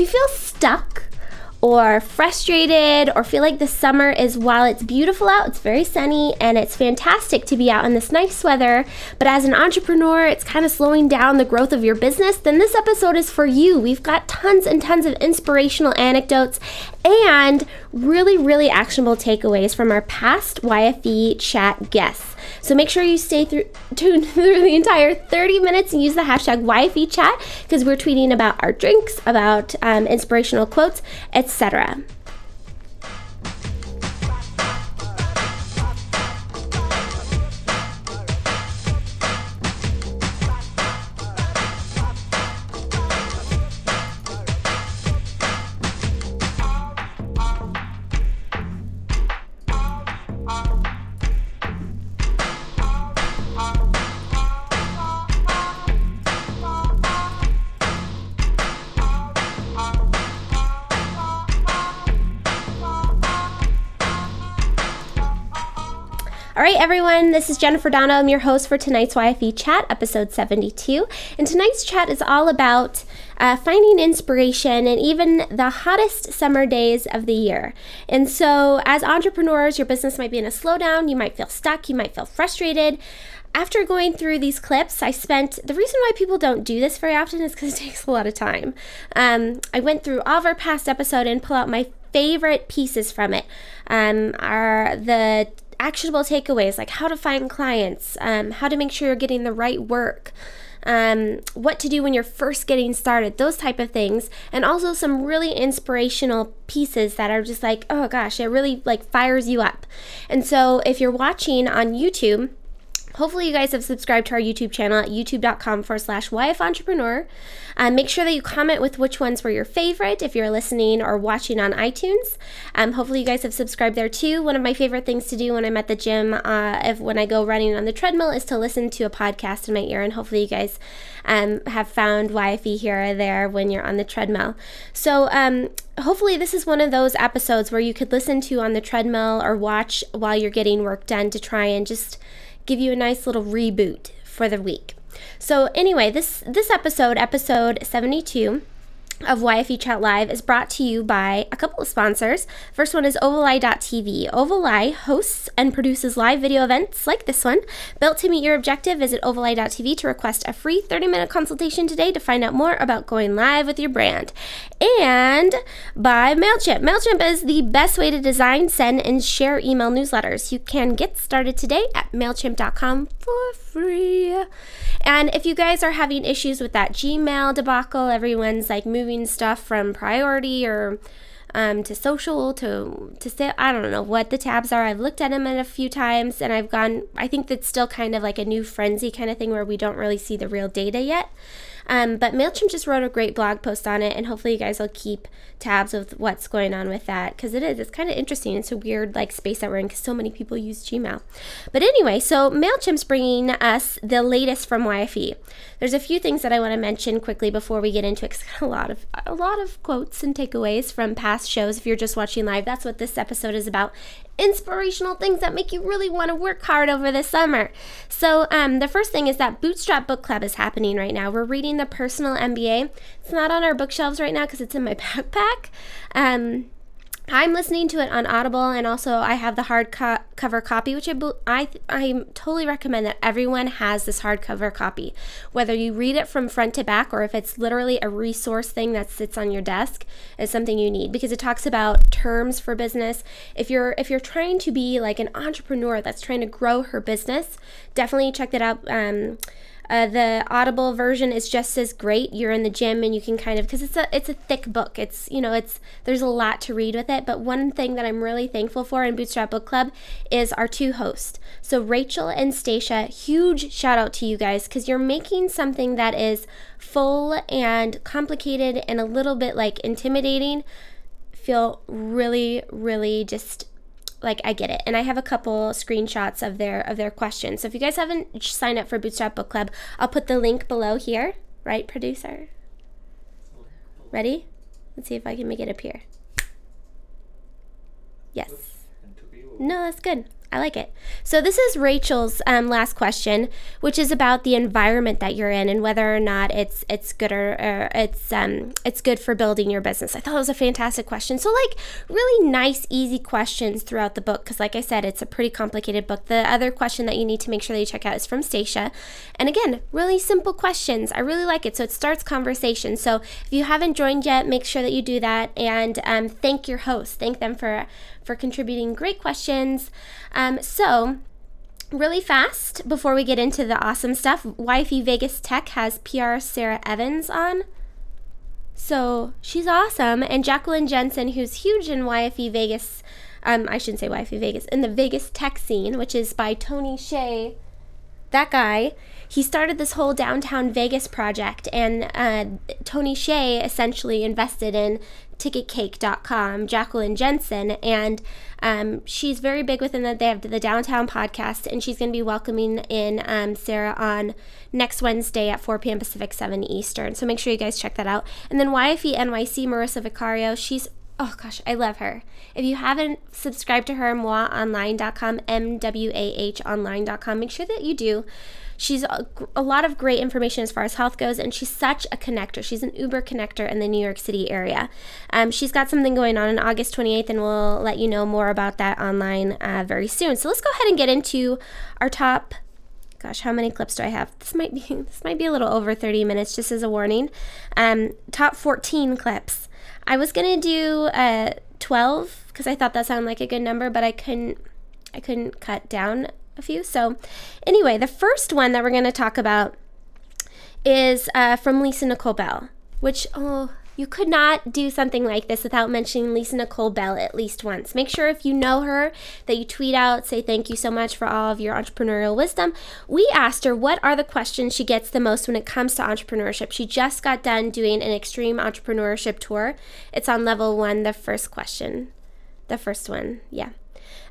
if you feel stuck or frustrated or feel like the summer is while it's beautiful out, it's very sunny and it's fantastic to be out in this nice weather, but as an entrepreneur, it's kind of slowing down the growth of your business, then this episode is for you. We've got tons and tons of inspirational anecdotes and really, really actionable takeaways from our past YFE chat guests. So make sure you stay through, tuned through the entire 30 minutes and use the hashtag YFE chat because we're tweeting about our drinks, about um, inspirational quotes, etc. this is Jennifer Dono. I'm your host for tonight's YFE Chat, episode 72. And tonight's chat is all about uh, finding inspiration in even the hottest summer days of the year. And so, as entrepreneurs, your business might be in a slowdown, you might feel stuck, you might feel frustrated. After going through these clips, I spent the reason why people don't do this very often is because it takes a lot of time. Um, I went through all of our past episode and pull out my favorite pieces from it. Um, are the actionable takeaways like how to find clients, um, how to make sure you're getting the right work. Um, what to do when you're first getting started, those type of things, and also some really inspirational pieces that are just like, oh gosh, it really like fires you up. And so if you're watching on YouTube, Hopefully, you guys have subscribed to our YouTube channel at youtube.com forward slash YF Entrepreneur. Um, make sure that you comment with which ones were your favorite if you're listening or watching on iTunes. Um, hopefully, you guys have subscribed there too. One of my favorite things to do when I'm at the gym, uh, if when I go running on the treadmill, is to listen to a podcast in my ear. And hopefully, you guys um, have found YFE here or there when you're on the treadmill. So, um, hopefully, this is one of those episodes where you could listen to on the treadmill or watch while you're getting work done to try and just give you a nice little reboot for the week. So anyway, this this episode, episode 72, of YFE Chat Live is brought to you by a couple of sponsors. First one is Ovaleye.tv. Ovaleye hosts and produces live video events like this one. Built to meet your objective, visit Ovaleye.tv to request a free 30 minute consultation today to find out more about going live with your brand. And by MailChimp. MailChimp is the best way to design, send, and share email newsletters. You can get started today at MailChimp.com for free. And if you guys are having issues with that Gmail debacle, everyone's like moving stuff from priority or um, to social to to say I don't know what the tabs are. I've looked at them a few times and I've gone. I think that's still kind of like a new frenzy kind of thing where we don't really see the real data yet. Um, but MailChimp just wrote a great blog post on it, and hopefully you guys will keep tabs with what's going on with that because it is. It's kind of interesting. It's a weird like space that we're in because so many people use Gmail. But anyway, so MailChimp's bringing us the latest from YFE. There's a few things that I want to mention quickly before we get into it. a lot of a lot of quotes and takeaways from past shows. If you're just watching live, that's what this episode is about inspirational things that make you really want to work hard over the summer. So, um, the first thing is that Bootstrap Book Club is happening right now. We're reading the Personal MBA. It's not on our bookshelves right now because it's in my backpack. Um, I'm listening to it on Audible, and also I have the hardcover copy, which I, I I totally recommend that everyone has this hardcover copy, whether you read it from front to back or if it's literally a resource thing that sits on your desk. Is something you need because it talks about terms for business. If you're if you're trying to be like an entrepreneur that's trying to grow her business, definitely check that out. Um, uh, the Audible version is just as great. You're in the gym and you can kind of because it's a it's a thick book. It's you know it's there's a lot to read with it. But one thing that I'm really thankful for in Bootstrap Book Club is our two hosts. So Rachel and Stacia, huge shout out to you guys because you're making something that is full and complicated and a little bit like intimidating feel really really just like I get it. And I have a couple screenshots of their of their questions. So if you guys haven't signed up for Bootstrap Book Club, I'll put the link below here, right, producer? Ready? Let's see if I can make it appear. Yes. No, that's good. I like it. So this is Rachel's um, last question, which is about the environment that you're in and whether or not it's it's good or, or it's um, it's good for building your business. I thought it was a fantastic question. So like really nice, easy questions throughout the book because, like I said, it's a pretty complicated book. The other question that you need to make sure that you check out is from Stacia, and again, really simple questions. I really like it. So it starts conversation. So if you haven't joined yet, make sure that you do that and um, thank your host. Thank them for for contributing great questions. Um, so, really fast before we get into the awesome stuff, YFE Vegas Tech has PR Sarah Evans on. So she's awesome. And Jacqueline Jensen, who's huge in YFE Vegas, um, I shouldn't say YFE Vegas, in the Vegas tech scene, which is by Tony Hsieh. That guy, he started this whole downtown Vegas project, and uh, Tony Hsieh essentially invested in ticketcake.com, Jacqueline Jensen, and um, she's very big within that. They have the Downtown podcast, and she's going to be welcoming in um, Sarah on next Wednesday at 4 p.m. Pacific, 7 Eastern. So make sure you guys check that out. And then YFE NYC, Marissa Vicario, she's oh gosh, I love her. If you haven't subscribed to her, mwahonline.com, M W A H online.com, make sure that you do. She's a, a, lot of great information as far as health goes, and she's such a connector. She's an Uber connector in the New York City area. Um, she's got something going on on August 28th, and we'll let you know more about that online uh, very soon. So let's go ahead and get into our top. Gosh, how many clips do I have? This might be this might be a little over 30 minutes, just as a warning. Um, top 14 clips. I was gonna do uh, 12 because I thought that sounded like a good number, but I couldn't. I couldn't cut down a few. So, anyway, the first one that we're going to talk about is uh, from Lisa Nicole Bell, which, oh, you could not do something like this without mentioning Lisa Nicole Bell at least once. Make sure if you know her that you tweet out, say thank you so much for all of your entrepreneurial wisdom. We asked her what are the questions she gets the most when it comes to entrepreneurship. She just got done doing an extreme entrepreneurship tour. It's on level one, the first question. The first one, yeah.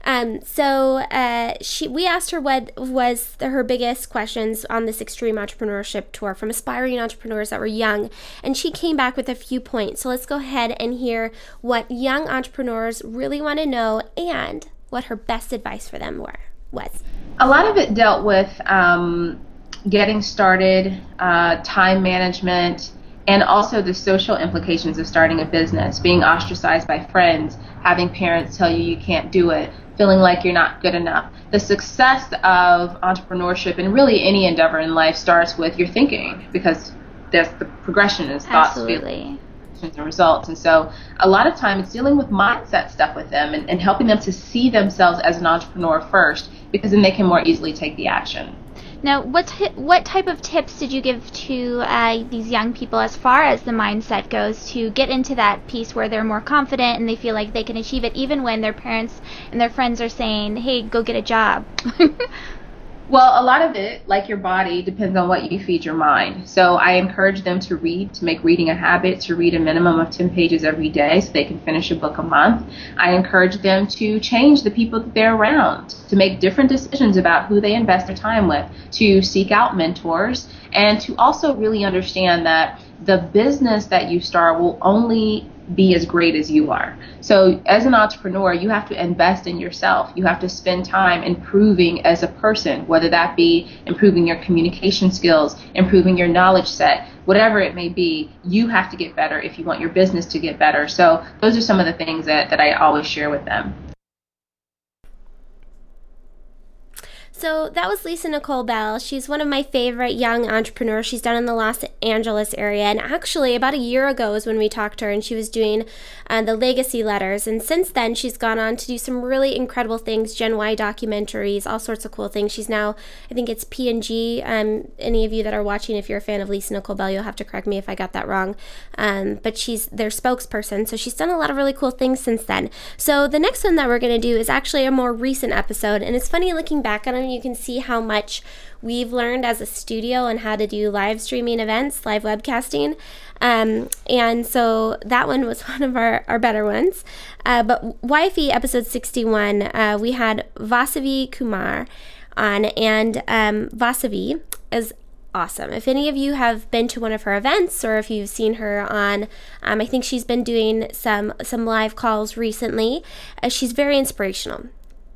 Um, so uh, she, we asked her what was the, her biggest questions on this extreme entrepreneurship tour from aspiring entrepreneurs that were young, and she came back with a few points. So let's go ahead and hear what young entrepreneurs really want to know and what her best advice for them were was. A lot of it dealt with um, getting started, uh, time management and also the social implications of starting a business, being ostracized by friends, having parents tell you you can't do it, feeling like you're not good enough. The success of entrepreneurship and really any endeavor in life starts with your thinking because there's the progression is thoughts, Absolutely. feelings, and results. And so a lot of time it's dealing with mindset stuff with them and, and helping them to see themselves as an entrepreneur first because then they can more easily take the action. Now, what t- what type of tips did you give to uh, these young people as far as the mindset goes to get into that piece where they're more confident and they feel like they can achieve it even when their parents and their friends are saying, "Hey, go get a job." Well, a lot of it, like your body, depends on what you feed your mind. So I encourage them to read, to make reading a habit, to read a minimum of 10 pages every day so they can finish a book a month. I encourage them to change the people that they're around, to make different decisions about who they invest their time with, to seek out mentors, and to also really understand that the business that you start will only be as great as you are. So, as an entrepreneur, you have to invest in yourself. You have to spend time improving as a person, whether that be improving your communication skills, improving your knowledge set, whatever it may be. You have to get better if you want your business to get better. So, those are some of the things that, that I always share with them. So that was Lisa Nicole Bell. She's one of my favorite young entrepreneurs. She's down in the Los Angeles area. And actually, about a year ago is when we talked to her, and she was doing uh, the legacy letters. And since then, she's gone on to do some really incredible things Gen Y documentaries, all sorts of cool things. She's now, I think it's P&G. Um, any of you that are watching, if you're a fan of Lisa Nicole Bell, you'll have to correct me if I got that wrong. Um, but she's their spokesperson. So she's done a lot of really cool things since then. So the next one that we're going to do is actually a more recent episode. And it's funny looking back on it you can see how much we've learned as a studio and how to do live streaming events, live webcasting. Um, and so that one was one of our, our better ones. Uh, but YFE episode 61, uh, we had Vasavi Kumar on, and um, Vasavi is awesome. If any of you have been to one of her events or if you've seen her on, um, I think she's been doing some some live calls recently. Uh, she's very inspirational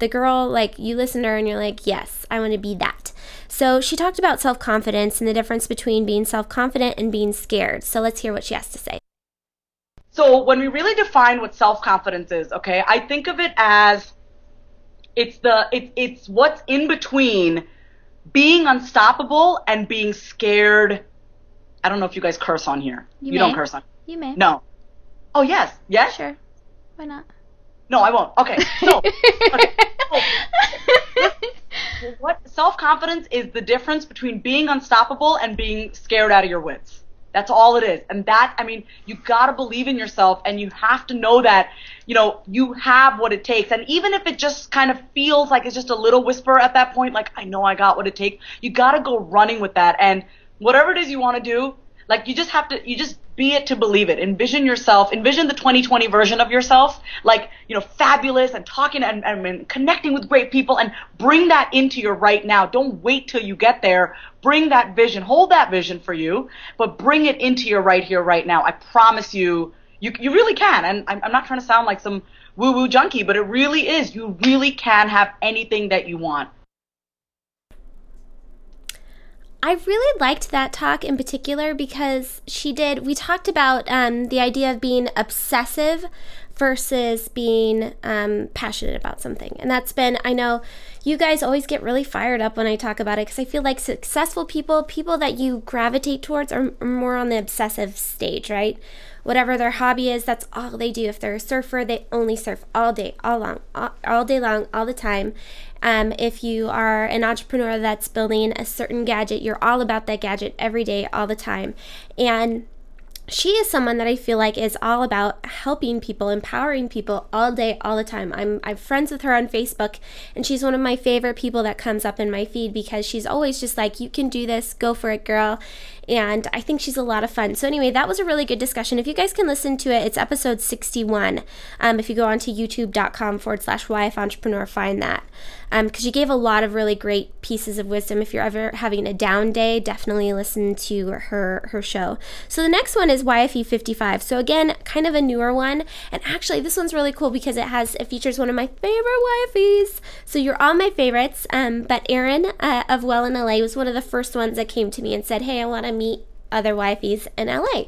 the girl, like, you listen to her and you're like, yes, I want to be that. So she talked about self confidence and the difference between being self confident and being scared. So let's hear what she has to say. So when we really define what self confidence is, okay, I think of it as it's the it, it's what's in between being unstoppable and being scared. I don't know if you guys curse on here. You, You, may. don't curse on. You may. No. Oh yes, yes. Sure. Why not? No, I won't. Okay. So, okay. So, what self confidence is the difference between being unstoppable and being scared out of your wits. That's all it is. And that, I mean, you gotta believe in yourself and you have to know that, you know, you have what it takes. And even if it just kind of feels like it's just a little whisper at that point, like, I know I got what it takes, you gotta go running with that. And whatever it is you wanna do, like, you just have to, you just be it to believe it. Envision yourself, envision the 2020 version of yourself, like, you know, fabulous and talking and, and, and connecting with great people and bring that into your right now. Don't wait till you get there. Bring that vision, hold that vision for you, but bring it into your right here, right now. I promise you, you, you really can. And I'm, I'm not trying to sound like some woo woo junkie, but it really is. You really can have anything that you want. I really liked that talk in particular because she did. We talked about um, the idea of being obsessive versus being um, passionate about something. And that's been, I know you guys always get really fired up when I talk about it because I feel like successful people, people that you gravitate towards, are, are more on the obsessive stage, right? Whatever their hobby is, that's all they do. If they're a surfer, they only surf all day, all long, all, all day long, all the time. Um, if you are an entrepreneur that's building a certain gadget, you're all about that gadget every day, all the time. And she is someone that I feel like is all about helping people, empowering people all day, all the time. I'm I'm friends with her on Facebook, and she's one of my favorite people that comes up in my feed because she's always just like, "You can do this, go for it, girl." And I think she's a lot of fun. So anyway, that was a really good discussion. If you guys can listen to it, it's episode 61. Um, if you go onto youtube.com forward slash YF Entrepreneur, find that because um, she gave a lot of really great pieces of wisdom. If you're ever having a down day, definitely listen to her her show. So the next one is YFE 55. So again, kind of a newer one, and actually this one's really cool because it has it features one of my favorite YFEs. So you're all my favorites. Um, but Erin uh, of Well in LA was one of the first ones that came to me and said, "Hey, I want to meet other YFEs in LA."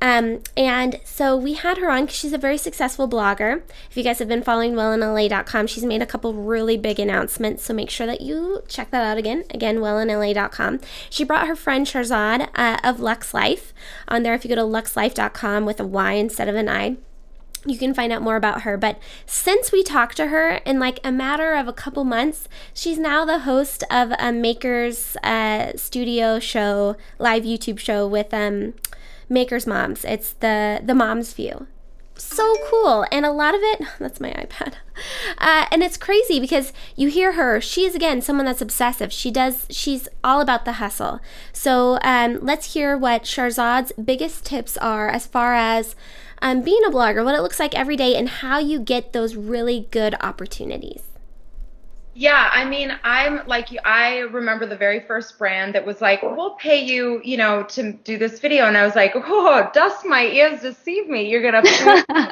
Um, and so we had her on because she's a very successful blogger. If you guys have been following wellinla.com, she's made a couple really big announcements. So make sure that you check that out again. Again, wellinla.com. She brought her friend Sharzad uh, of Lux Life on there. If you go to luxlife.com with a Y instead of an I, you can find out more about her. But since we talked to her in like a matter of a couple months, she's now the host of a Makers uh, Studio show, live YouTube show with um, Makers Moms. It's the the Mom's View. So cool, and a lot of it. That's my iPad, uh, and it's crazy because you hear her. She is again someone that's obsessive. She does. She's all about the hustle. So um, let's hear what Sharzad's biggest tips are as far as um, being a blogger, what it looks like every day, and how you get those really good opportunities. Yeah, I mean, I'm like you. I remember the very first brand that was like, "We'll pay you, you know, to do this video," and I was like, "Oh, dust my ears, deceive me. You're gonna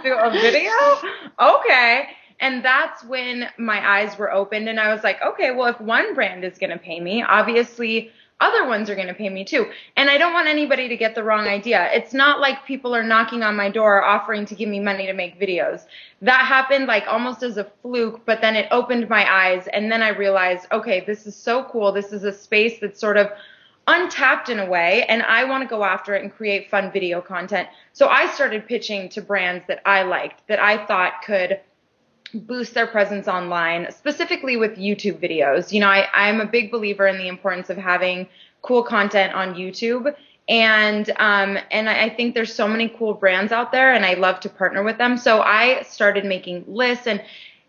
do a video? Okay." And that's when my eyes were opened, and I was like, "Okay, well, if one brand is gonna pay me, obviously." Other ones are going to pay me too. And I don't want anybody to get the wrong idea. It's not like people are knocking on my door offering to give me money to make videos that happened like almost as a fluke, but then it opened my eyes. And then I realized, okay, this is so cool. This is a space that's sort of untapped in a way, and I want to go after it and create fun video content. So I started pitching to brands that I liked, that I thought could boost their presence online, specifically with YouTube videos. You know, I, I'm a big believer in the importance of having cool content on YouTube and um, and I think there's so many cool brands out there, and I love to partner with them. So I started making lists, and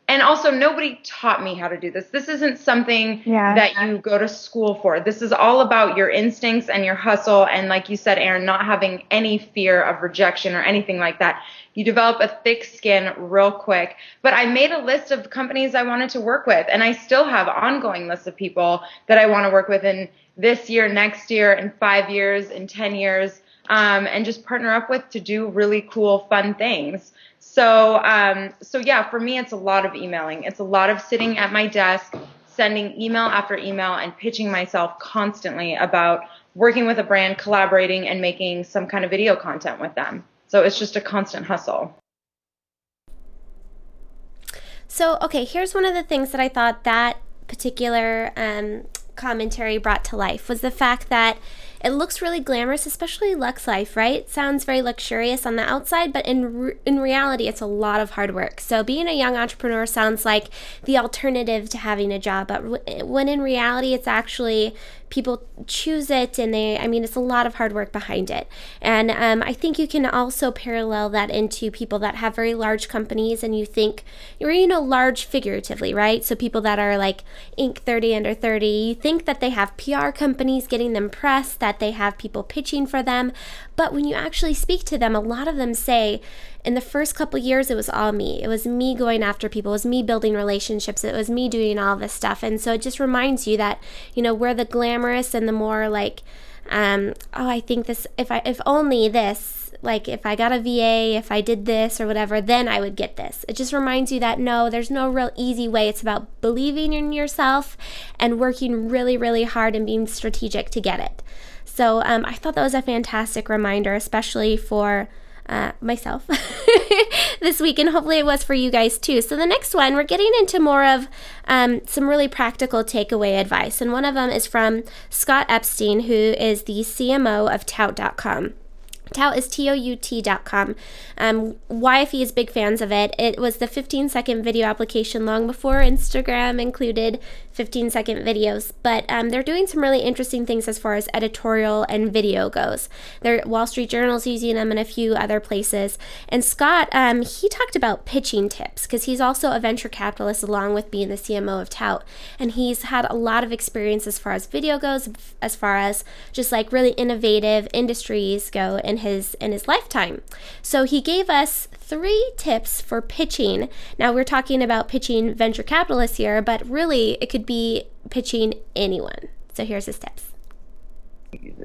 and also nobody taught me how to do this. This isn't something Yeah. that you go to school for. This is all about your instincts and your hustle, and like you said, Erin, not having any fear of rejection or anything like that. You develop a thick skin real quick. But I made a list of companies I wanted to work with, and I still have ongoing lists of people that I want to work with in this year, next year, in five years, in 10 years. um, and just partner up with to do really cool, fun things. So, um, so yeah, for me, it's a lot of emailing. It's a lot of sitting at my desk, sending email after email, and pitching myself constantly about working with a brand, collaborating, and making some kind of video content with them. So it's just a constant hustle. So, okay, here's one of the things that I thought that particular um, commentary brought to life was the fact that it looks really glamorous, especially Lux Life, right? sounds very luxurious on the outside, but in re- in reality, it's a lot of hard work. So being a young entrepreneur sounds like the alternative to having a job, but when in reality, it's actually people choose it and they i mean it's a lot of hard work behind it. And um, i think you can also parallel that into people that have very large companies and you think you're you know large figuratively right? So people that are like inc. 30 under 30 you think that they have pr companies getting them press that they have people pitching for them. But when you actually speak to them a lot of them say in the first couple years it was all me. It was me going after people. It was me building relationships. It was me doing all this stuff. And so it just reminds you that you know where the glamorous and the more like um, oh i think this if i if only this like if i got a va if i did this or whatever then i would get this. It just reminds you that no there's no real easy way. It's about believing in yourself and working really really hard and being strategic to get it. So um, i thought that was a fantastic reminder especially for uh, myself this week, and hopefully it was for you guys too. So, the next one, we're getting into more of um, some really practical takeaway advice, and one of them is from Scott Epstein, who is the CMO of Tout.com. Tout is T-O-U-T.com. Um, YFE is big fans of it. It was the 15 second video application long before Instagram included 15 second videos, but um, they're doing some really interesting things as far as editorial and video goes. Their Wall Street Journal's using them in a few other places. And Scott, um, he talked about pitching tips because he's also a venture capitalist along with being the CMO of Tout. And he's had a lot of experience as far as video goes, as far as just like really innovative industries go in his in his lifetime. So he gave us three tips for pitching. Now we're talking about pitching venture capitalists here, but really it could be pitching anyone. So here's his tips.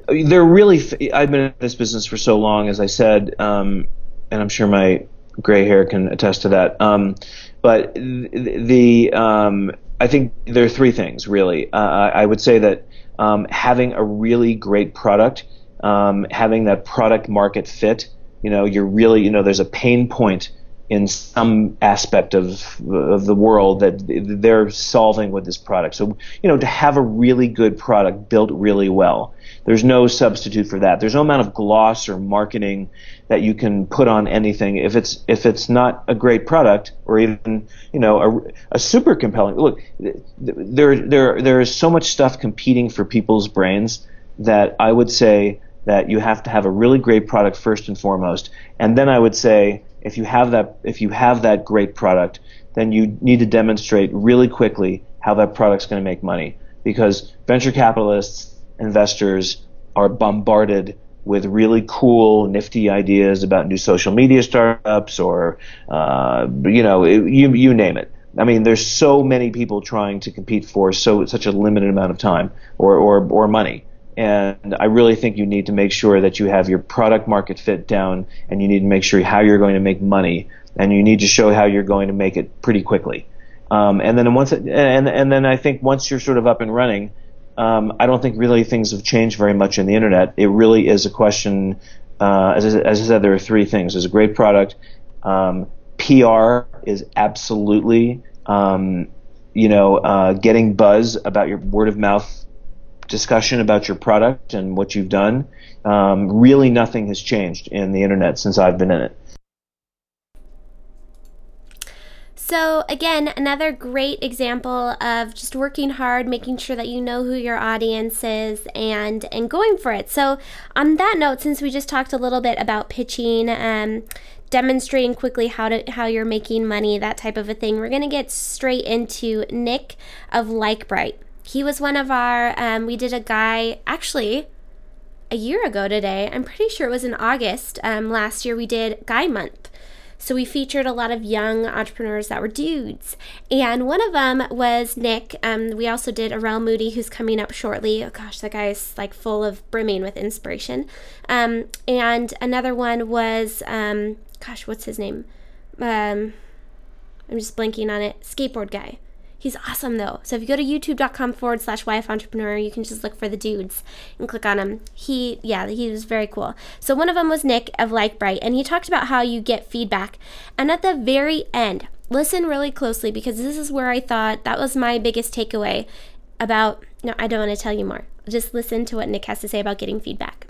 They're really. I've been in this business for so long, as I said, um, and I'm sure my gray hair can attest to that. Um, but the, um, I think there are three things really. Uh, I would say that um, having a really great product, um, having that product market fit, you know, you're really, you know, there's a pain point in some aspect of of the world that they're solving with this product. So, you know, to have a really good product built really well, there's no substitute for that. There's no amount of gloss or marketing that you can put on anything if it's if it's not a great product or even you know a, a super compelling. Look, there there there is so much stuff competing for people's brains that I would say that you have to have a really great product first and foremost. And then I would say if you have that if you have that great product, then you need to demonstrate really quickly how that product's going to make money because venture capitalists, investors are bombarded with really cool, nifty ideas about new social media startups or uh, you know you you name it. I mean, there's so many people trying to compete for so such a limited amount of time or or, or money. And I really think you need to make sure that you have your product market fit down and you need to make sure how you're going to make money and you need to show how you're going to make it pretty quickly. Um, and then once it, and and then I think once you're sort of up and running, um, I don't think really things have changed very much in the internet. It really is a question. Uh, as, I, as I said, there are three things. There's a great product. Um, PR is absolutely, um, you know, uh, getting buzz about your word of mouth discussion about your product and what you've done. Um, really, nothing has changed in the internet since I've been in it. So, again, another great example of just working hard, making sure that you know who your audience is, and and going for it. So, on that note, since we just talked a little bit about pitching, um, demonstrating quickly how to how you're making money, that type of a thing, we're gonna get straight into Nick of LikeBright. He was one of our, um, we did a guy, actually, a year ago today. I'm pretty sure it was in August um, last year, we did Guy Month. So we featured a lot of young entrepreneurs that were dudes. And one of them was Nick. Um, we also did Arel Moodie, who's coming up shortly. Oh gosh, that guy's like full of brimming with inspiration. Um, and another one was, um, gosh, what's his name? Um, I'm just blanking on it. Skateboard guy. He's awesome though. So if you go to youtube.com forward slash YF entrepreneur, you can just look for the dudes and click on him. He, yeah, he was very cool. So one of them was Nick of LikeBright, and he talked about how you get feedback. And at the very end, listen really closely because this is where I thought that was my biggest takeaway about. No, I don't want to tell you more. Just listen to what Nick has to say about getting feedback.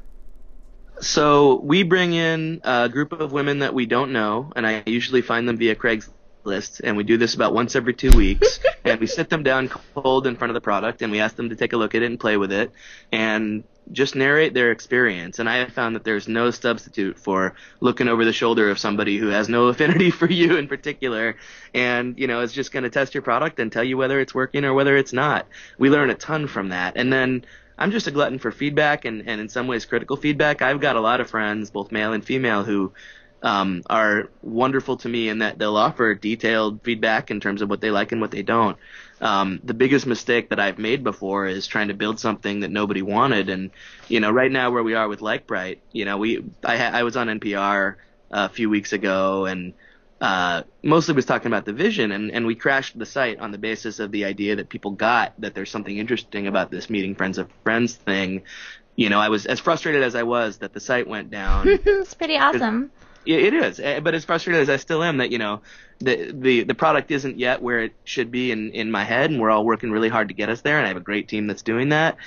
So we bring in a group of women that we don't know, and I usually find them via Craigslist list, and we do this about once every two weeks. and we sit them down cold in front of the product, and we ask them to take a look at it and play with it, and just narrate their experience. And I have found that there's no substitute for looking over the shoulder of somebody who has no affinity for you in particular, and you know is just going to test your product and tell you whether it's working or whether it's not. We learn a ton from that, and then. I'm just a glutton for feedback and, and in some ways critical feedback. I've got a lot of friends, both male and female, who um, are wonderful to me in that they'll offer detailed feedback in terms of what they like and what they don't. Um, the biggest mistake that I've made before is trying to build something that nobody wanted. And, you know, right now where we are with LikeBright, you know, we, I, ha- I was on NPR a few weeks ago and, uh, mostly was talking about the vision and, and we crashed the site on the basis of the idea that people got that there's something interesting about this meeting friends of friends thing. You know, I was as frustrated as I was that the site went down. it's pretty awesome. It is, eh, but as frustrated as I still am that you know the the the product isn't yet where it should be in in my head, and we're all working really hard to get us there, and I have a great team that's doing that.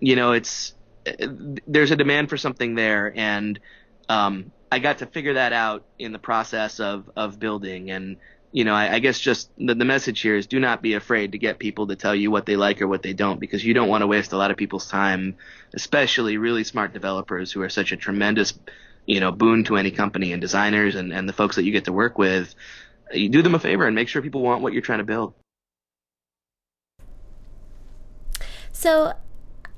You know, it's eh, there's a demand for something there, and um, I got to figure that out in the process of of building, and you know, I, I guess just the, the message here is do not be afraid to get people to tell you what they like or what they don't, because you don't want to waste a lot of people's time, especially really smart developers who are such a tremendous you know, boon to any company and designers and, and the folks that you get to work with, you do them a favor and make sure people want what you're trying to build. So,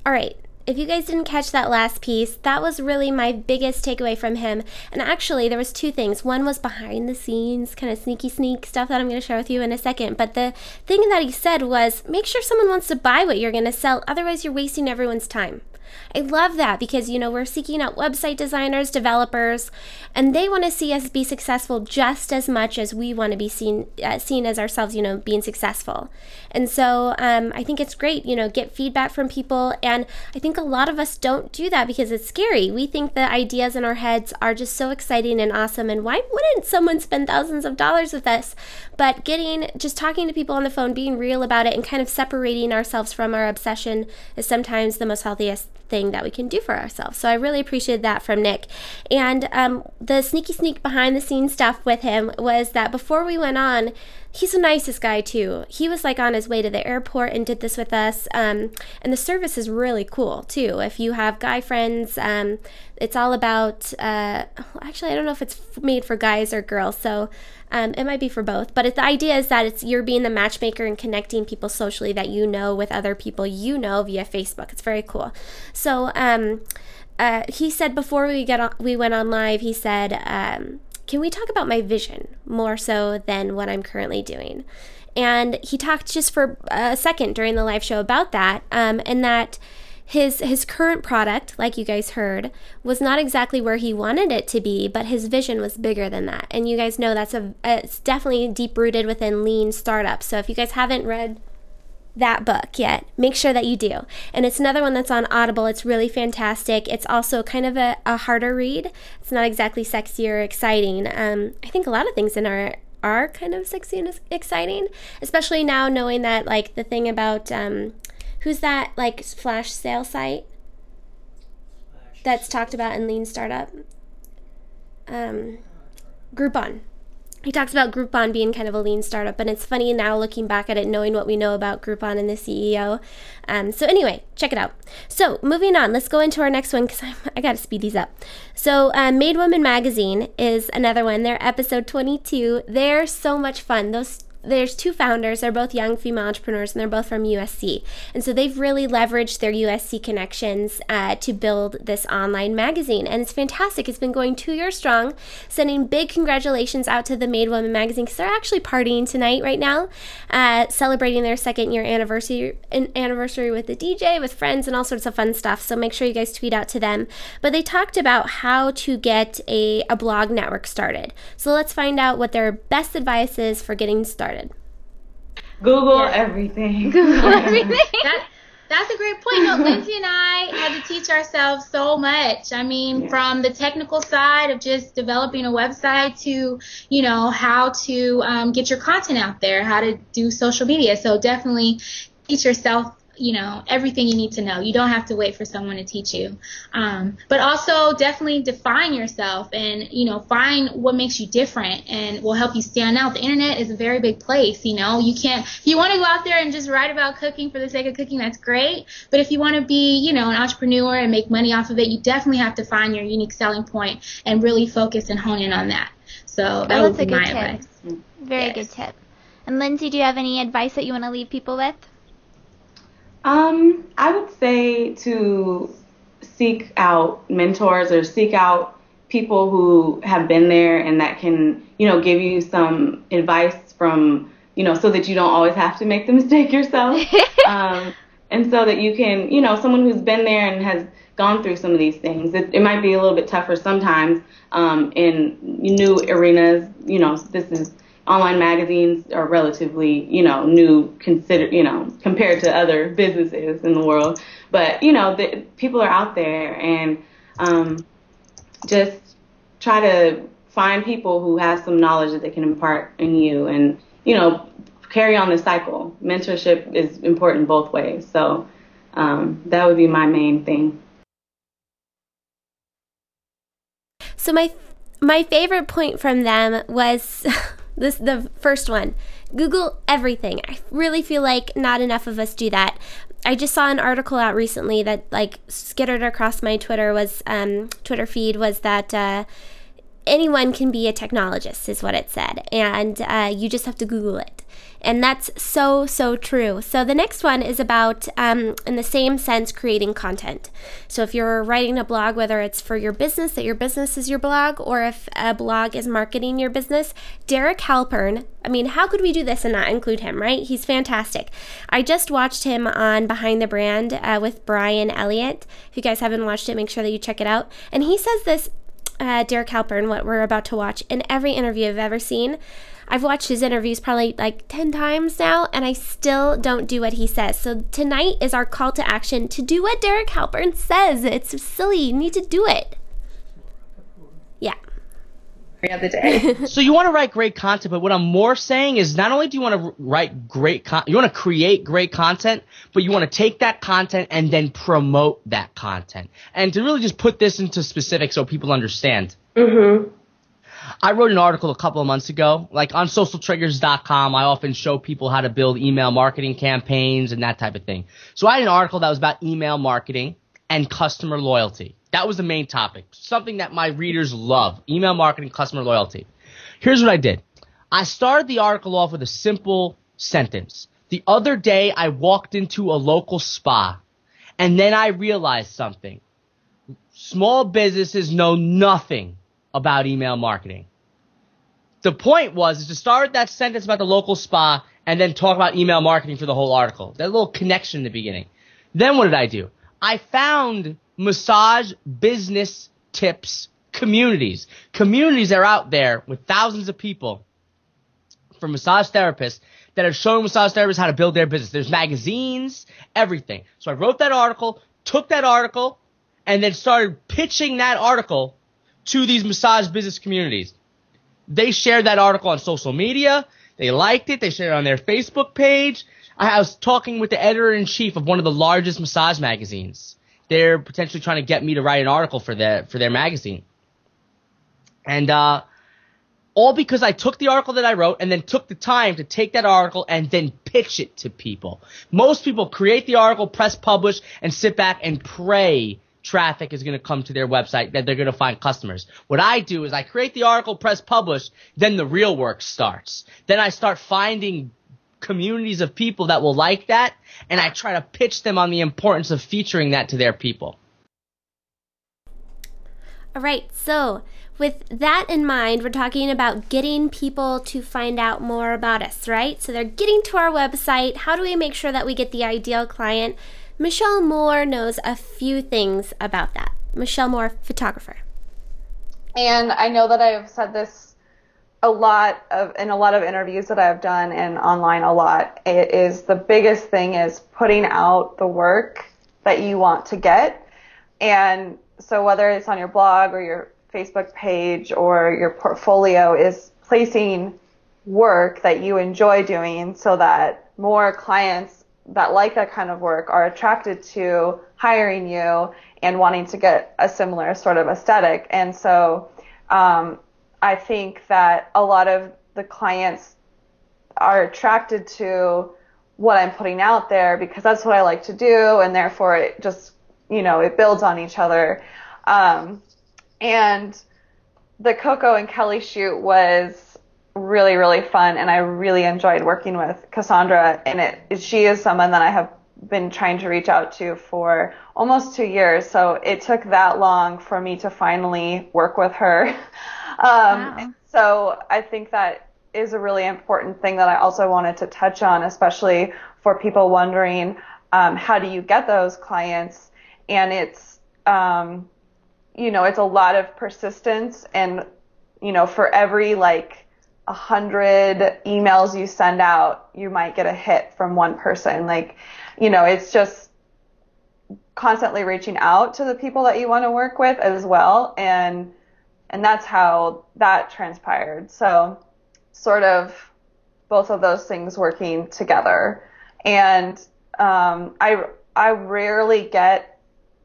all right, if you guys didn't catch that last piece, that was really my biggest takeaway from him. And actually, there was two things. One was behind the scenes, kind of sneaky sneak stuff that I'm going to share with you in a second. But the thing that he said was, make sure someone wants to buy what you're going to sell. Otherwise, you're wasting everyone's time. I love that because, you know, we're seeking out website designers, developers, and they want to see us be successful just as much as we want to be seen, uh, seen as ourselves, you know, being successful. And so um, I think it's great, you know, get feedback from people. And I think a lot of us don't do that because it's scary. We think the ideas in our heads are just so exciting and awesome. And why wouldn't someone spend thousands of dollars with us? But getting, just talking to people on the phone, being real about it, and kind of separating ourselves from our obsession is sometimes the most healthiest thing that we can do for ourselves. So I really appreciated that from Nick. And um, the sneaky sneak behind the scenes stuff with him was that before we went on, he's the nicest guy too. He was like on his way to the airport and did this with us. Um, and the service is really cool too. If you have guy friends, um, it's all about. Uh, actually, I don't know if it's made for guys or girls, so um, it might be for both. But the idea is that it's you're being the matchmaker and connecting people socially that you know with other people you know via Facebook. It's very cool. So. Um, uh, he said before we get on, we went on live, he said, um, can we talk about my vision more so than what I'm currently doing? And he talked just for a second during the live show about that, um, and that his his current product, like you guys heard, was not exactly where he wanted it to be, but his vision was bigger than that. And you guys know that's a it's definitely deep rooted within lean startups. So if you guys haven't read that book yet, make sure that you do. And it's another one that's on Audible. It's really fantastic. It's also kind of a, a harder read. It's not exactly sexy or exciting. Um, I think a lot of things in our are kind of sexy and exciting, especially now knowing that like the thing about um, who's that like flash sale site that's talked about in Lean Startup. Um, Groupon he talks about Groupon being kind of a lean startup, and it's funny now looking back at it, knowing what we know about Groupon and the CEO. Um, so anyway, check it out. So moving on, let's go into our next one because I got to speed these up. So uh, Made Woman Magazine is another one. They're episode 22. They're so much fun. Those there's two founders. They're both young female entrepreneurs, and they're both from USC. And so they've really leveraged their USC connections uh, to build this online magazine, and it's fantastic. It's been going two years strong. Sending big congratulations out to the Made Woman magazine because they're actually partying tonight right now, uh, celebrating their second year anniversary anniversary with the DJ, with friends, and all sorts of fun stuff. So make sure you guys tweet out to them. But they talked about how to get a, a blog network started. So let's find out what their best advice is for getting started. Google yeah. everything. Google everything. that, that's a great point. No, Lindsay and I had to teach ourselves so much. I mean, yeah. from the technical side of just developing a website to, you know, how to um, get your content out there, how to do social media. So definitely teach yourself you know everything you need to know. You don't have to wait for someone to teach you. Um, but also definitely define yourself and you know find what makes you different and will help you stand out. The internet is a very big place. You know you can't if you want to go out there and just write about cooking for the sake of cooking. That's great. But if you want to be you know an entrepreneur and make money off of it, you definitely have to find your unique selling point and really focus and hone in on that. So that oh, would be my tip. advice. Very yes. good tip. And Lindsay, do you have any advice that you want to leave people with? Um, I would say to seek out mentors or seek out people who have been there and that can, you know, give you some advice from, you know, so that you don't always have to make the mistake yourself. um, and so that you can, you know, someone who's been there and has gone through some of these things. It, it might be a little bit tougher sometimes um, in new arenas. You know, this is online magazines are relatively, you know, new consider, you know, compared to other businesses in the world. But you know, the, people are out there, and um, just try to find people who have some knowledge that they can impart in you, and you know, carry on the cycle. Mentorship is important both ways. So um, that would be my main thing. So my my favorite point from them was This the first one. Google everything. I really feel like not enough of us do that. I just saw an article out recently that like skittered across my Twitter was um, Twitter feed was that uh, anyone can be a technologist is what it said, and uh, you just have to Google it. And that's so, so true. So the next one is about, um, in the same sense, creating content. So if you're writing a blog, whether it's for your business, that your business is your blog, or if a blog is marketing your business, Derek Halpern, I mean, how could we do this and not include him, right? He's fantastic. I just watched him on Behind the Brand uh, with Bryan Elliott. If you guys haven't watched it, make sure that you check it out. And he says this uh, Derek Halpern, what we're about to watch, in every interview I've ever seen. I've watched his interviews probably like 10 times now, and I still don't do what he says. So tonight is our call to action to do what Derek Halpern says. It's silly. You need to do it. Yeah. Every other day. so you want to write great content, but what I'm more saying is not only do you want to write great con- you want to create great content, but you want to take that content and then promote that content. And to really just put this into specifics so people understand. Mm-hmm. I wrote an article a couple of months ago, like on socialtriggers.com. I often show people how to build email marketing campaigns and that type of thing. So I had an article that was about email marketing and customer loyalty. That was the main topic. Something that my readers love. Email marketing, customer loyalty. Here's what I did. I started the article off with a simple sentence. The other day I walked into a local spa and then I realized something. Small businesses know nothing about email marketing. The point was is to start that sentence about the local spa and then talk about email marketing for the whole article. That little connection in the beginning. Then what did I do? I found massage business tips communities. Communities are out there with thousands of people for massage therapists that are showing massage therapists how to build their business. There's magazines, everything. So I wrote that article, took that article, and then started pitching that article to these massage business communities. They shared that article on social media. They liked it. They shared it on their Facebook page. I was talking with the editor in chief of one of the largest massage magazines. They're potentially trying to get me to write an article for their for their magazine. And uh, all because I took the article that I wrote and then took the time to take that article and then pitch it to people. Most people create the article, press publish, and sit back and pray traffic is going to come to their website, that they're going to find customers. What I do is I create the article, press publish, then the real work starts. Then I start finding communities of people that will like that, and I try to pitch them on the importance of featuring that to their people. All right, so with that in mind, we're talking about getting people to find out more about us, right? So they're getting to our website. How do we make sure that we get the ideal client? Michelle Moore knows a few things about that. Michelle Moore, photographer. And I know that I've said this a lot of in a lot of interviews that I've done and online a lot. It is the biggest thing is putting out the work that you want to get. And so whether it's on your blog or your Facebook page or your portfolio is placing work that you enjoy doing so that more clients that like that kind of work are attracted to hiring you and wanting to get a similar sort of aesthetic. And so um, I think that a lot of the clients are attracted to what I'm putting out there because that's what I like to do, and therefore it just, you know, it builds on each other. Um, and the Coco and Kelly shoot was really, really fun, and I really enjoyed working with Cassandra. And it, she is someone that I have been trying to reach out to for almost two years. So it took that long for me to finally work with her. Um, wow. So I think that is a really important thing that I also wanted to touch on, especially for people wondering um, how do you get those clients. And it's um, you know, it's a lot of persistence and, you know, for every like a hundred emails you send out, you might get a hit from one person. Like, you know, it's just constantly reaching out to the people that you want to work with as well. And, and that's how that transpired. So sort of both of those things working together. And, um, I, I rarely get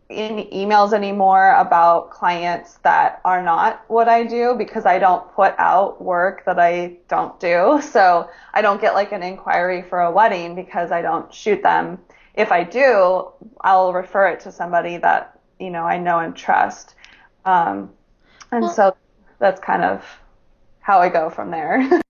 in emails anymore about clients that are not what I do because I don't put out work that I don't do. So I don't get like an inquiry for a wedding because I don't shoot them. If I do, I'll refer it to somebody that, you know, I know and trust. Um, and well, so that's kind of how I go from there.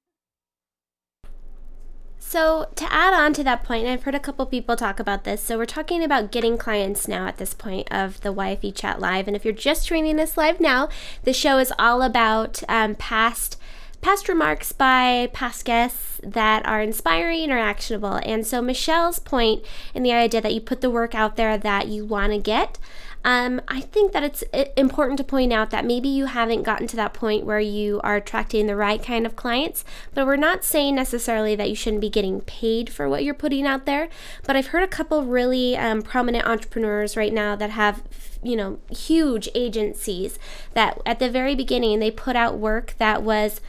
So, to add on to that point, I've heard a couple people talk about this. So, we're talking about getting clients now at this point of the YFE Chat Live. And if you're just joining us live now, the show is all about um, past past remarks by past guests that are inspiring or actionable. And so, Michelle's point in the idea that you put the work out there that you want to get um, I think that it's important to point out that maybe you haven't gotten to that point where you are attracting the right kind of clients, but we're not saying necessarily that you shouldn't be getting paid for what you're putting out there. But I've heard a couple really um, prominent entrepreneurs right now that have you know huge agencies that at the very beginning they put out work that was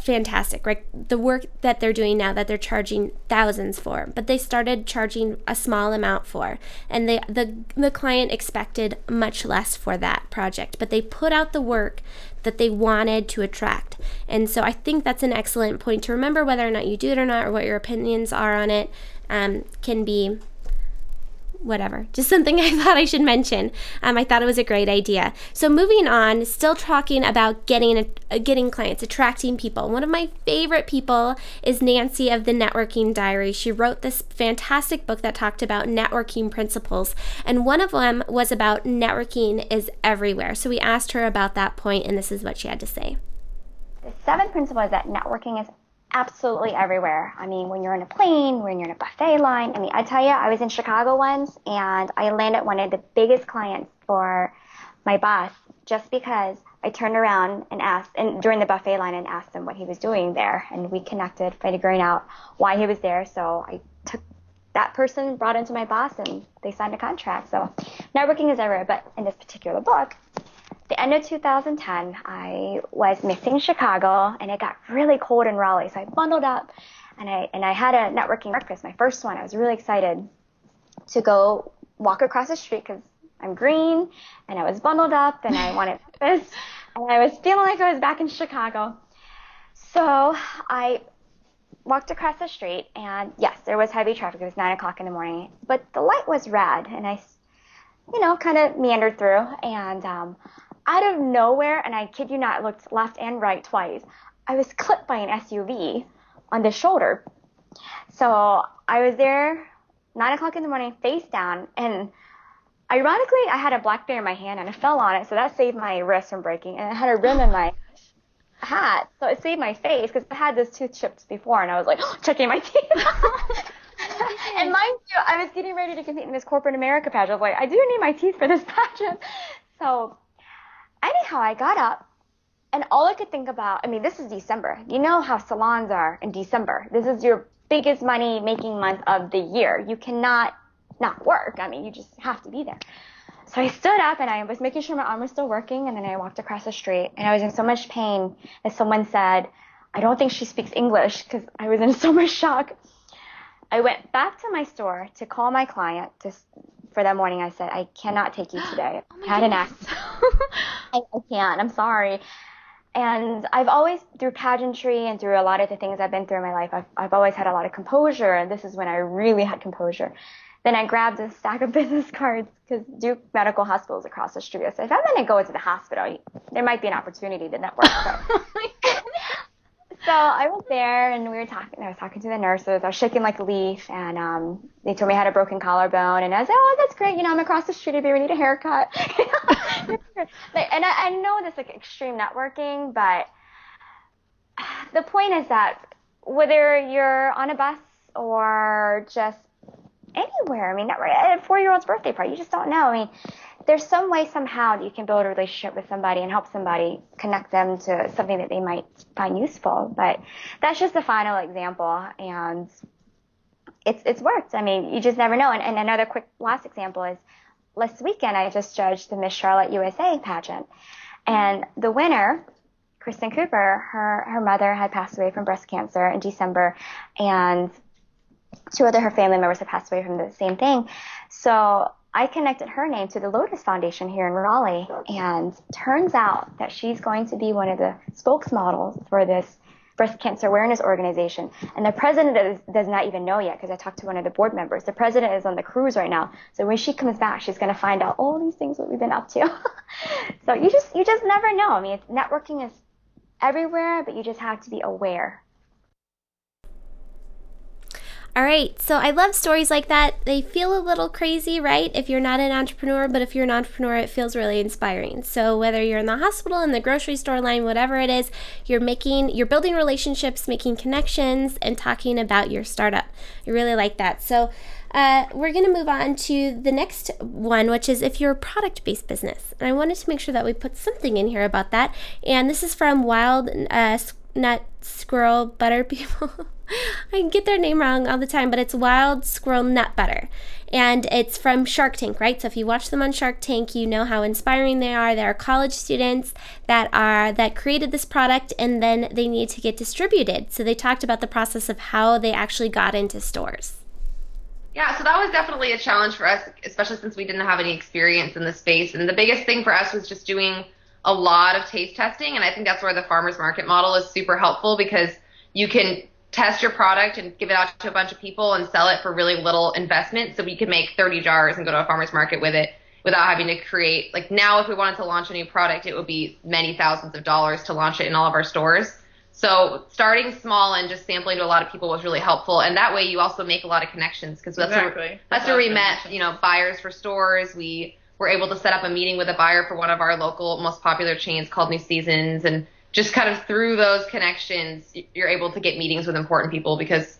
fantastic, right? The work that they're doing now that they're charging thousands for, but they started charging a small amount for, and they, the the client expected much less for that project, but they put out the work that they wanted to attract. And so I think that's an excellent point to remember whether or not you do it or not, or what your opinions are on it, um, can be whatever, just something I thought I should mention. Um, I thought it was a great idea. So moving on, still talking about getting uh, getting clients, attracting people. One of my favorite people is Nancy of the Networking Diary. She wrote this fantastic book that talked about networking principles, and one of them was about networking is everywhere. So we asked her about that point, and this is what she had to say. The seventh principle is that networking is absolutely everywhere. I mean, when you're in a plane, when you're in a buffet line. I mean, I tell you, I was in Chicago once and I landed one of the biggest clients for my boss just because I turned around and asked, and during the buffet line, and asked him what he was doing there, and we connected, figuring out why he was there. So I took that person, brought into my boss, and they signed a contract. So networking is everywhere, but in this particular book, the end of 2010, I was missing Chicago and it got really cold in Raleigh. So I bundled up and I, and I had a networking breakfast, my first one. I was really excited to go walk across the street because I'm green and I was bundled up and I wanted this and I was feeling like I was back in Chicago. So I walked across the street and yes, there was heavy traffic. It was nine o'clock in the morning, but the light was red and I you know, kind of meandered through. And um, out of nowhere, and I kid you not, looked left and right twice, I was clipped by an SUV on the shoulder. So I was there, nine o'clock in the morning, face down, and ironically, I had a blackberry in my hand and I fell on it, so that saved my wrist from breaking. And I had a rim in my hat, so it saved my face because I had those tooth chips before, and I was like checking my teeth. and mind you, I was getting ready to compete in this corporate America pageant. I was like, I do need my teeth for this pageant. So anyhow, I got up, and all I could think about, I mean, this is December. You know how salons are in December. This is your biggest money making month of the year. You cannot not work. I mean, you just have to be there. So I stood up and I was making sure my arm was still working, and then I walked across the street, and I was in so much pain that someone said, I don't think she speaks English because I was in so much shock. I went back to my store to call my client to, for that morning. I said, I cannot take you today. Oh I had an accident. I, I can't. I'm sorry. And I've always, through pageantry and through a lot of the things I've been through in my life, I've, I've always had a lot of composure, and this is when I really had composure. Then I grabbed a stack of business cards because Duke Medical Hospital is across the street. I said, if I'm going to go into the hospital, there might be an opportunity to network. So, I was there and we were talking. I was talking to the nurses. I was shaking like a leaf, and um, they told me I had a broken collarbone. And I said, "Oh, that's great. You know, I'm across the street if you ever need a haircut." like, and I, I know this like extreme networking, but the point is that whether you're on a bus or just anywhere, I mean, at a four-year-old's birthday party, you just don't know. I mean, there's some way somehow that you can build a relationship with somebody and help somebody connect them to something that they might find useful. But that's just a final example, and it's it's worked. I mean, you just never know. And, and another quick last example is last weekend I just judged the Miss Charlotte USA pageant, and the winner. Kristen Cooper, her her mother had passed away from breast cancer in December, and two other her family members had passed away from the same thing. So I connected her name to the Lotus Foundation here in Raleigh, and turns out that she's going to be one of the spokesmodels for this breast cancer awareness organization. And the president does, does not even know yet because I talked to one of the board members. The president is on the cruise right now, so when she comes back, she's going to find out all these things that we've been up to. so you just you just never know. I mean, networking is everywhere, but you just have to be aware. All right, so I love stories like that. They feel a little crazy, right? If you're not an entrepreneur, but if you're an entrepreneur, it feels really inspiring. So whether you're in the hospital, in the grocery store line, whatever it is, you're making, you're building relationships, making connections, and talking about your startup. I really like that. So uh, we're going to move on to the next one, which is if you're a product based business. And I wanted to make sure that we put something in here about that. And this is from Wild uh, Nut Squirrel Butter People. I get their name wrong all the time, but it's Wild Squirrel Nut Butter. And it's from Shark Tank, right? So if you watch them on Shark Tank, you know how inspiring they are. They are college students that are that created this product and then they need to get distributed. So they talked about the process of how they actually got into stores. Yeah, so that was definitely a challenge for us, especially since we didn't have any experience in the space. And the biggest thing for us was just doing a lot of taste testing. And I think that's where the farmers market model is super helpful because you can test your product and give it out to a bunch of people and sell it for really little investment. So we could make 30 jars and go to a farmer's market with it without having to create, like now if we wanted to launch a new product, it would be many thousands of dollars to launch it in all of our stores. So starting small and just sampling to a lot of people was really helpful. And that way you also make a lot of connections because that's, Exactly. where, that's where we met, you know, buyers for stores. We were able to set up a meeting with a buyer for one of our local most popular chains called New Seasons and just kind of through those connections, you're able to get meetings with important people because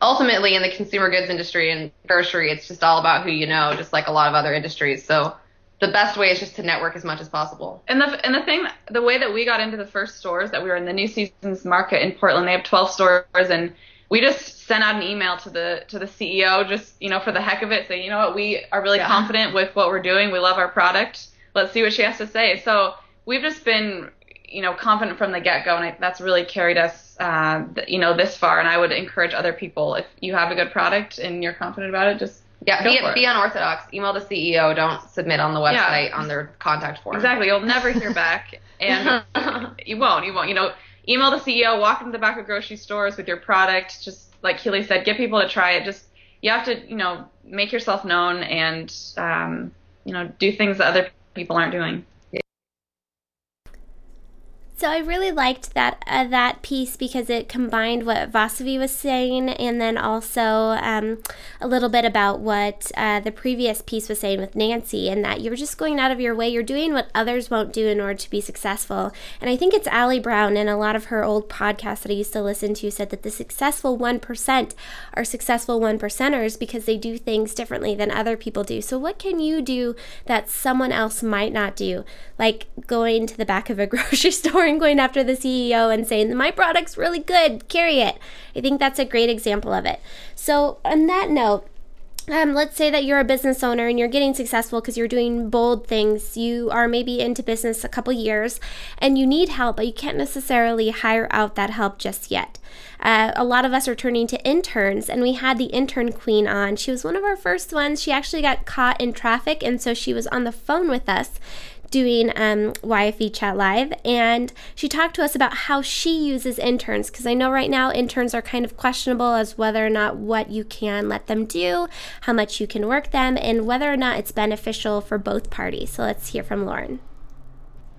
ultimately in the consumer goods industry and grocery, it's just all about who you know, just like a lot of other industries. So the best way is just to network as much as possible. And the and the thing, the way that we got into the first stores that we were in the New Seasons Market in Portland, they have 12 stores, and we just sent out an email to the to the CEO, just you know for the heck of it, saying you know what, we are really Yeah. confident with what we're doing, we love our product, let's see what she has to say. So we've just been you know confident from the get go, and I, that's really carried us uh, you know this far. And I would encourage other people if you have a good product and you're confident about it, just Yeah, be, be unorthodox. Email the CEO. Don't submit on the Yeah. website on their contact form. Exactly. You'll never hear back, and you won't. You won't. You know, email the CEO, walk into the back of grocery stores with your product. Just like Keeley said, get people to try it. Just you have to, you know, make yourself known and um, you know, do things that other people aren't doing. So I really liked that uh, that piece because it combined what Vasavi was saying, and then also um, a little bit about what uh, the previous piece was saying with Nancy, and that you're just going out of your way. You're doing what others won't do in order to be successful. And I think it's Ali Brown and a lot of her old podcasts that I used to listen to said that the successful one percent are successful one percenters because they do things differently than other people do. So what can you do that someone else might not do? Like going to the back of a grocery store and going after the CEO and saying, My product's really good, carry it. I think that's a great example of it. So, on that note, um, let's say that you're a business owner and you're getting successful because you're doing bold things. You are maybe into business a couple years and you need help, but you can't necessarily hire out that help just yet. Uh, a lot of us are turning to interns, and we had the intern queen on. She was one of our first ones. She actually got caught in traffic, and so she was on the phone with us doing um, YFE Chat Live, and she talked to us about how she uses interns because I know right now interns are kind of questionable as whether or not what you can let them do, how much you can work them, and whether or not it's beneficial for both parties. So let's hear from Lauren.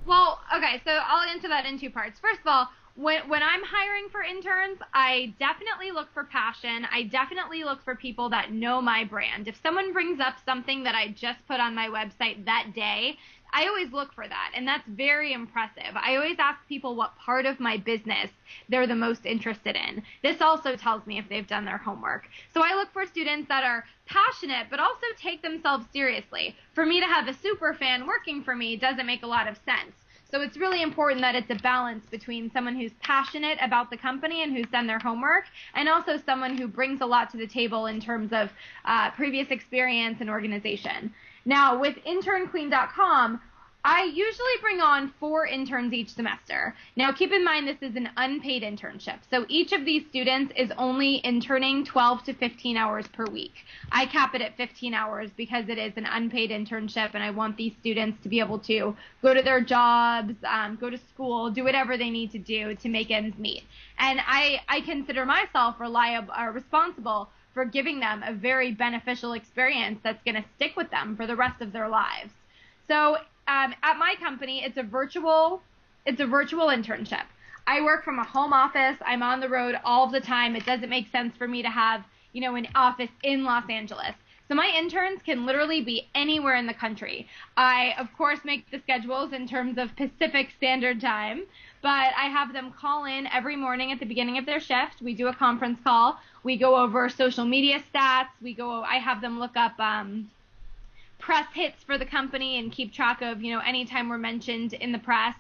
Well, okay, so I'll answer that in two parts. First of all, when when I'm hiring for interns, I definitely look for passion. I definitely look for people that know my brand. If someone brings up something that I just put on my website that day I always look for that, and that's very impressive. I always ask people what part of my business they're the most interested in. This also tells me if they've done their homework. So I look for students that are passionate, but also take themselves seriously. For me to have a super fan working for me doesn't make a lot of sense. So it's really important that it's a balance between someone who's passionate about the company and who's done their homework, and also someone who brings a lot to the table in terms of uh, previous experience and organization. Now, with internqueen.com, I usually bring on four interns each semester. Now, keep in mind this is an unpaid internship. So each of these students is only interning 12 to 15 hours per week. I cap it at 15 hours because it is an unpaid internship and I want these students to be able to go to their jobs, um, go to school, do whatever they need to do to make ends meet. And I, I consider myself reliable, uh, responsible for giving them a very beneficial experience that's going to stick with them for the rest of their lives. So um, at my company, it's a virtual, it's a virtual internship. I work from a home office. I'm on the road all the time. It doesn't make sense for me to have, you know, an office in Los Angeles. So my interns can literally be anywhere in the country. I, of course, make the schedules in terms of Pacific Standard Time, but I have them call in every morning at the beginning of their shift. We do a conference call. We go over social media stats. We go. I have them look up um, press hits for the company and keep track of you know anytime we're mentioned in the press.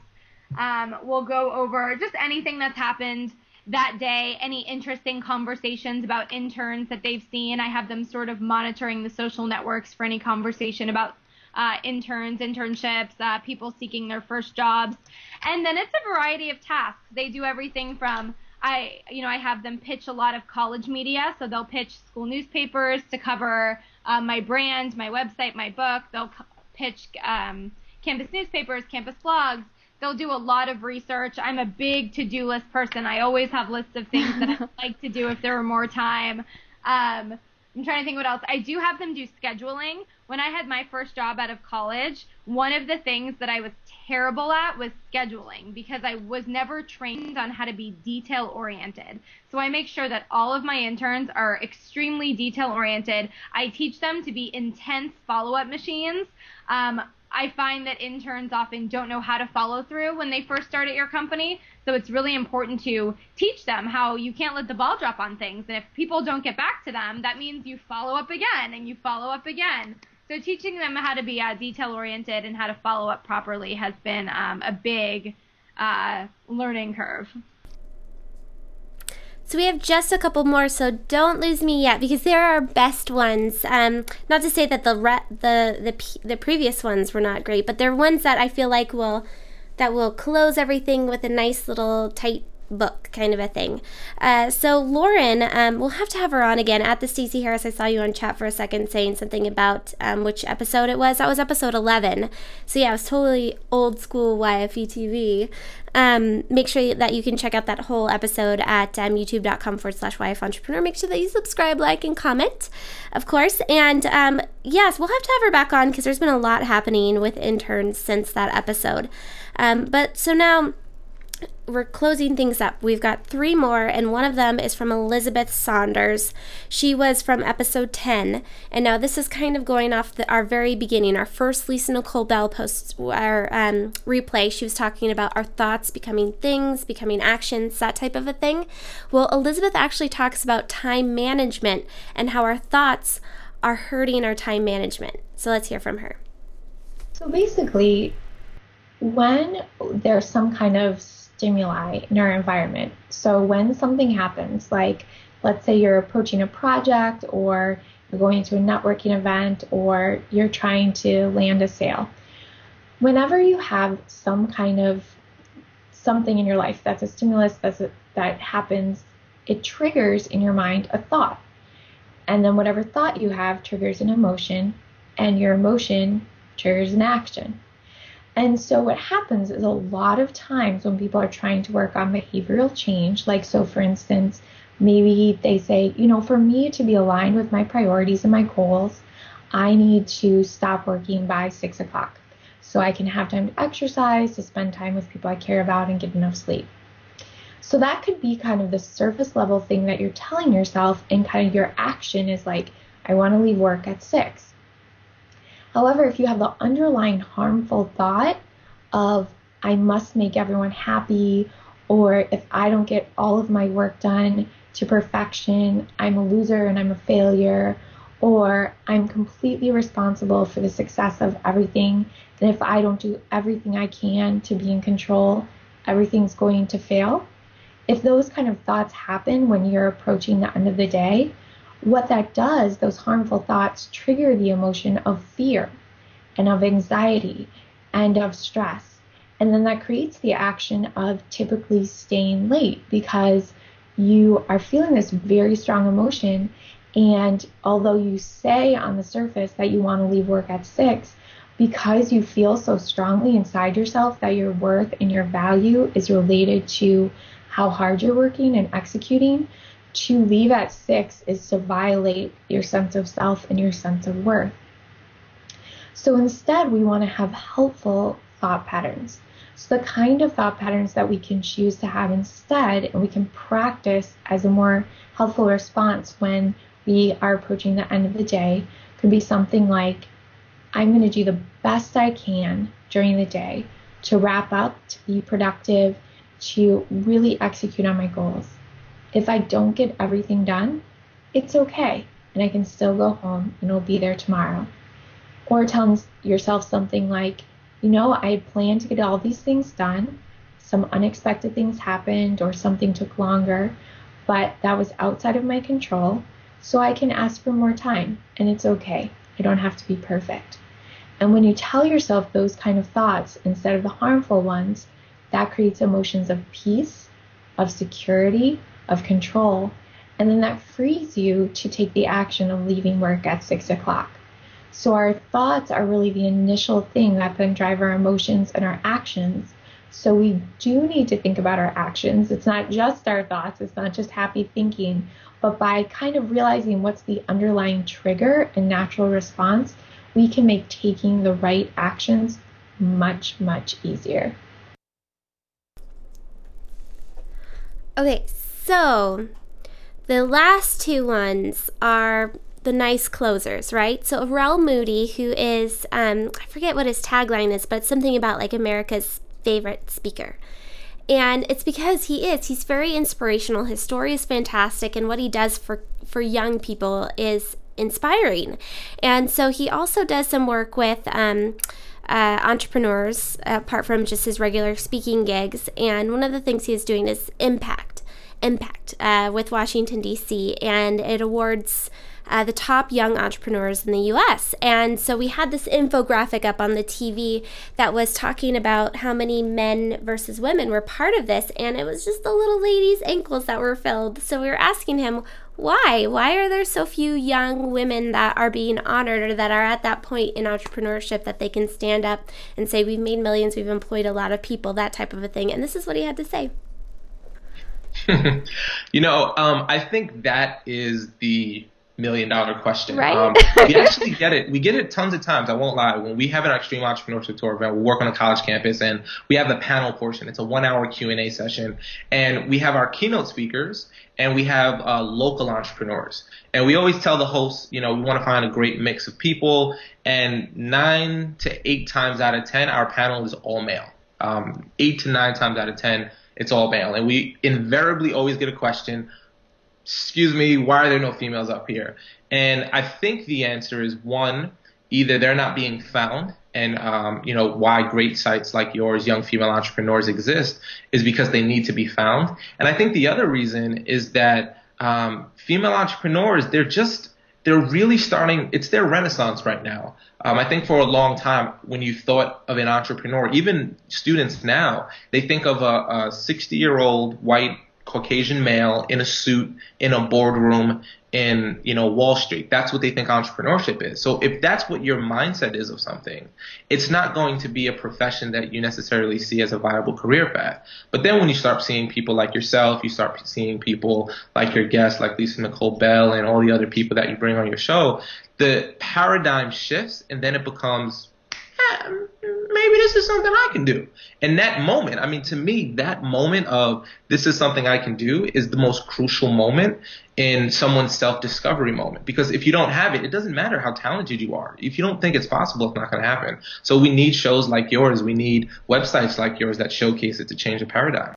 Um, we'll go over just anything that's happened that day, any interesting conversations about interns that they've seen. I have them sort of monitoring the social networks for any conversation about uh, interns, internships, uh, people seeking their first jobs. And then it's a variety of tasks. They do everything from I, you know, I have them pitch a lot of college media, so they'll pitch school newspapers to cover uh, my brand, my website, my book. They'll pitch um, campus newspapers, campus blogs. They'll do a lot of research. I'm a big to-do list person. I always have lists of things that I'd like to do if there were more time. Um, I'm trying to think what else. I do have them do scheduling. When I had my first job out of college, one of the things that I was terrible at was scheduling because I was never trained on how to be detail oriented. So I make sure that all of my interns are extremely detail oriented. I teach them to be intense follow up machines. Um, I find that interns often don't know how to follow through when they first start at your company. So it's really important to teach them how you can't let the ball drop on things. And if people don't get back to them, that means you follow up again and you follow up again. So teaching them how to be uh, detail oriented and how to follow up properly has been um, a big uh, learning curve. So we have just a couple more, so don't lose me yet because they're our best ones. Um, not to say that the re- the the the previous ones were not great, but they're ones that I feel like will that will close everything with a nice little tight book kind of a thing. Uh, so Lauren, um, we'll have to have her on again at the Stacy Harris. I saw you on chat for a second saying something about um, which episode it was. That was episode 11. So yeah, it was totally old school YFE TV. Um, make sure that you can check out that whole episode at um, youtube.com forward slash YF Entrepreneur. Make sure that you subscribe, like, and comment, of course. And um, yes, we'll have to have her back on because there's been a lot happening with interns since that episode. Um, but so now we're closing things up. We've got three more, and one of them is from Elizabeth Saunders. She was from episode 10, and now this is kind of going off the, our very beginning, our first Lisa Nicole Bell post, our um, replay. She was talking about our thoughts becoming things, becoming actions, that type of a thing. Well, Elizabeth actually talks about time management and how our thoughts are hurting our time management. So let's hear from her. So basically, when there's some kind of stimuli in our environment. So when something happens, like let's say you're approaching a project or you're going to a networking event or you're trying to land a sale, whenever you have some kind of something in your life that's a stimulus that's a, that happens, it triggers in your mind a thought. And then whatever thought you have triggers an emotion, and your emotion triggers an action. And so what happens is a lot of times when people are trying to work on behavioral change, like so for instance, maybe they say, you know, for me to be aligned with my priorities and my goals, I need to stop working by six o'clock so I can have time to exercise, to spend time with people I care about, and get enough sleep. So that could be kind of the surface level thing that you're telling yourself, and kind of your action is like, I want to leave work at six. However, if you have the underlying harmful thought of, I must make everyone happy, or if I don't get all of my work done to perfection, I'm a loser and I'm a failure, or I'm completely responsible for the success of everything, and if I don't do everything I can to be in control, everything's going to fail. If those kind of thoughts happen when you're approaching the end of the day, what that does, those harmful thoughts trigger the emotion of fear and of anxiety and of stress. And then that creates the action of typically staying late because you are feeling this very strong emotion. And although you say on the surface that you want to leave work at six, because you feel so strongly inside yourself that your worth and your value is related to how hard you're working and executing, to leave at six is to violate your sense of self and your sense of worth. So instead, we want to have helpful thought patterns. So the kind of thought patterns that we can choose to have instead and we can practice as a more helpful response when we are approaching the end of the day could be something like, I'm going to do the best I can during the day to wrap up, to be productive, to really execute on my goals. If I don't get everything done, it's okay, and I can still go home and it'll be there tomorrow. Or telling yourself something like, you know, I planned to get all these things done. Some unexpected things happened or something took longer, but that was outside of my control. So I can ask for more time and it's okay. I don't have to be perfect. And when you tell yourself those kind of thoughts instead of the harmful ones, that creates emotions of peace, of security, of control, and then that frees you to take the action of leaving work at six o'clock. So our thoughts are really the initial thing that then drive our emotions and our actions. So we do need to think about our actions. It's not just our thoughts, it's not just happy thinking, but by kind of realizing what's the underlying trigger and natural response, we can make taking the right actions much, much easier. Okay, so the last two ones are the nice closers, right? So Arel Moodie, who is um, I forget what his tagline is, but it's something about like America's favorite speaker. And it's because he is. He's very inspirational. His story is fantastic, and what he does for for young people is inspiring. And so he also does some work with um, uh, entrepreneurs, apart from just his regular speaking gigs. And one of the things he is doing is impact impact. uh, with Washington, D.C., and it awards uh, the top young entrepreneurs in the US. And so we had this infographic up on the TV that was talking about how many men versus women were part of this. And it was just the little lady's ankles that were filled. So we were asking him, why? Why are there so few young women that are being honored or that are at that point in entrepreneurship that they can stand up and say, We've made millions, we've employed a lot of people, that type of a thing? And this is what he had to say. you know, um, I think that is the million dollar question. Right. Um, we actually get it. We get it tons of times. I won't lie. When we have an extreme entrepreneurship tour event, we work on a college campus and we have the panel portion. It's a one hour Q and A session, and we have our keynote speakers and we have uh, local entrepreneurs. And we always tell the hosts, you know, we want to find a great mix of people. And nine to eight times out of ten, our panel is all male. Um, eight to nine times out of ten, it's all male. And we invariably always get a question excuse me, why are there no females up here? And I think the answer is one, either they're not being found, and um, you know why great sites like yours, young female entrepreneurs, exist, is because they need to be found. And I think the other reason is that um, female entrepreneurs, they're just they're really starting. It's their renaissance right now. Um, I think for a long time, when you thought of an entrepreneur, even students now, they think of a 60 year old white Caucasian male in a suit in a boardroom in you know Wall Street. That's what they think entrepreneurship is. So if that's what your mindset is of something, it's not going to be a profession that you necessarily see as a viable career path. But then when you start seeing people like yourself, you start seeing people like your guests, like Lisa Nicole Bell, and all the other people that you bring on your show, the paradigm shifts, and then it becomes maybe this is something I can do. And that moment, I mean, to me, that moment of this is something I can do is the most crucial moment in someone's self discovery moment. Because if you don't have it, it doesn't matter how talented you are. If you don't think it's possible, it's not going to happen. So we need shows like yours. We need websites like yours that showcase it to change the paradigm.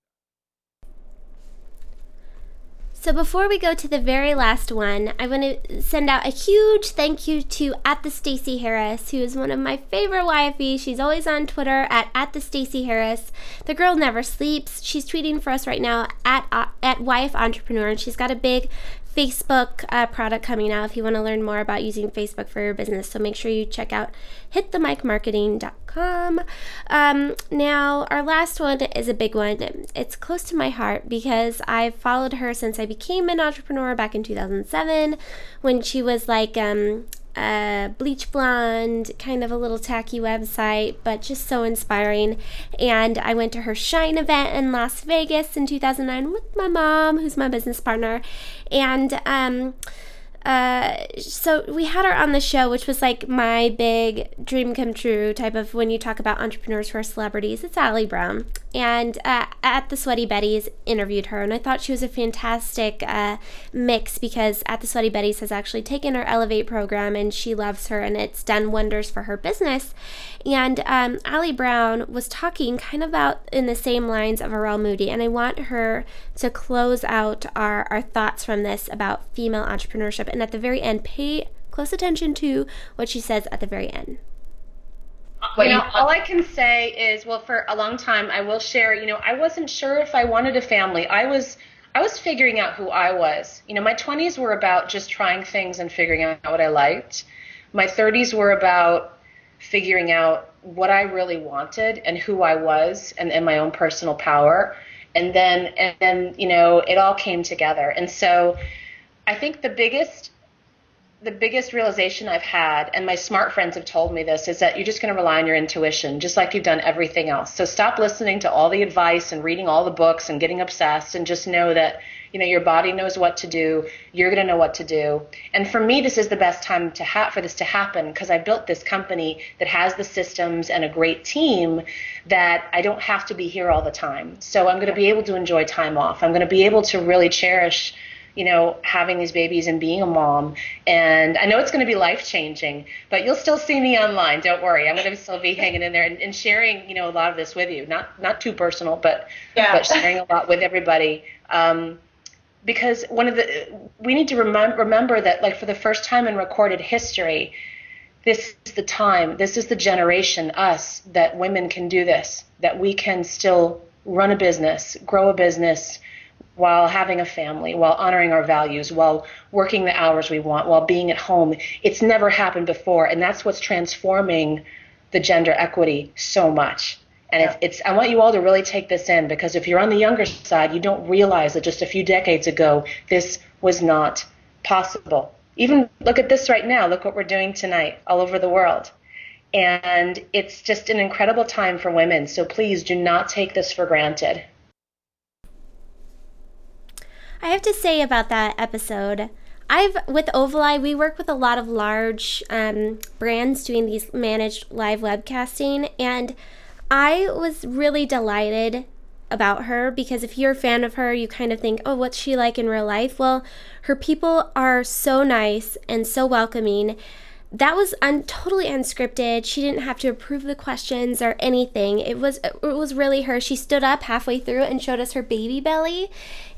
So before we go to the very last one, I want to send out a huge thank you to at the Stacy Harris, who is one of my favorite YFE. She's always on Twitter at at the Stacy Harris. The girl never sleeps. She's tweeting for us right now at at YF Entrepreneur, and she's got a big Facebook uh, product coming out if you want to learn more about using Facebook for your business. So make sure you check out hitthemicmarketing.com. Um, now, our last one is a big one. It's close to my heart because I've followed her since I became an entrepreneur back in 2007 when she was like um, a bleach blonde, kind of a little tacky website, but just so inspiring. And I went to her Shine event in Las Vegas in 2009 with my mom, who's my business partner. And um, uh, so we had her on the show, which was like my big dream come true type of when you talk about entrepreneurs who are celebrities. It's Ali Brown, and uh, at the Sweaty Betties interviewed her, and I thought she was a fantastic uh, mix because at the Sweaty Betties has actually taken her Elevate program, and she loves her, and it's done wonders for her business. And um, Ali Brown was talking kind of about in the same lines of Arel Moodie, and I want her to close out our, our thoughts from this about female entrepreneurship. And at the very end, pay close attention to what she says at the very end. you know, all I can say is, well, for a long time, I will share. You know, I wasn't sure if I wanted a family. I was, I was figuring out who I was. You know, my 20s were about just trying things and figuring out what I liked. My 30s were about figuring out what I really wanted and who I was and, and my own personal power. And then, and then, you know, it all came together. And so I think the biggest, the biggest realization I've had, and my smart friends have told me this, is that you're just going to rely on your intuition, just like you've done everything else. So stop listening to all the advice and reading all the books and getting obsessed and just know that you know, your body knows what to do. You're going to know what to do. And for me, this is the best time to have for this to happen because I built this company that has the systems and a great team that I don't have to be here all the time. So I'm going to be able to enjoy time off. I'm going to be able to really cherish you know, having these babies and being a mom. And I know it's going to be life changing, but you'll still see me online. Don't worry. I'm going to still be hanging in there and, and, sharing, you know, a lot of this with you. Not not too personal, but yeah. but sharing a lot with everybody. Um, because one of the we need to remem- remember that like for the first time in recorded history this is the time this is the generation us that women can do this that we can still run a business grow a business while having a family, while honoring our values, while working the hours we want, while being at home. It's never happened before, and that's what's transforming the gender equity so much. And it's, it's, I want you all to really take this in because if you're on the younger side, you don't realize that just a few decades ago, this was not possible. Even look at this right now. Look what we're doing tonight all over the world. And it's just an incredible time for women. So please do not take this for granted. I have to say about that episode, I've with Ovali, we work with a lot of large um, brands doing these managed live webcasting, and I was really delighted about her because if you're a fan of her, you kind of think, oh, what's she like in real life? Well, her people are so nice and so welcoming. That was un- totally unscripted. She didn't have to approve the questions or anything. It was it was really her. She stood up halfway through and showed us her baby belly,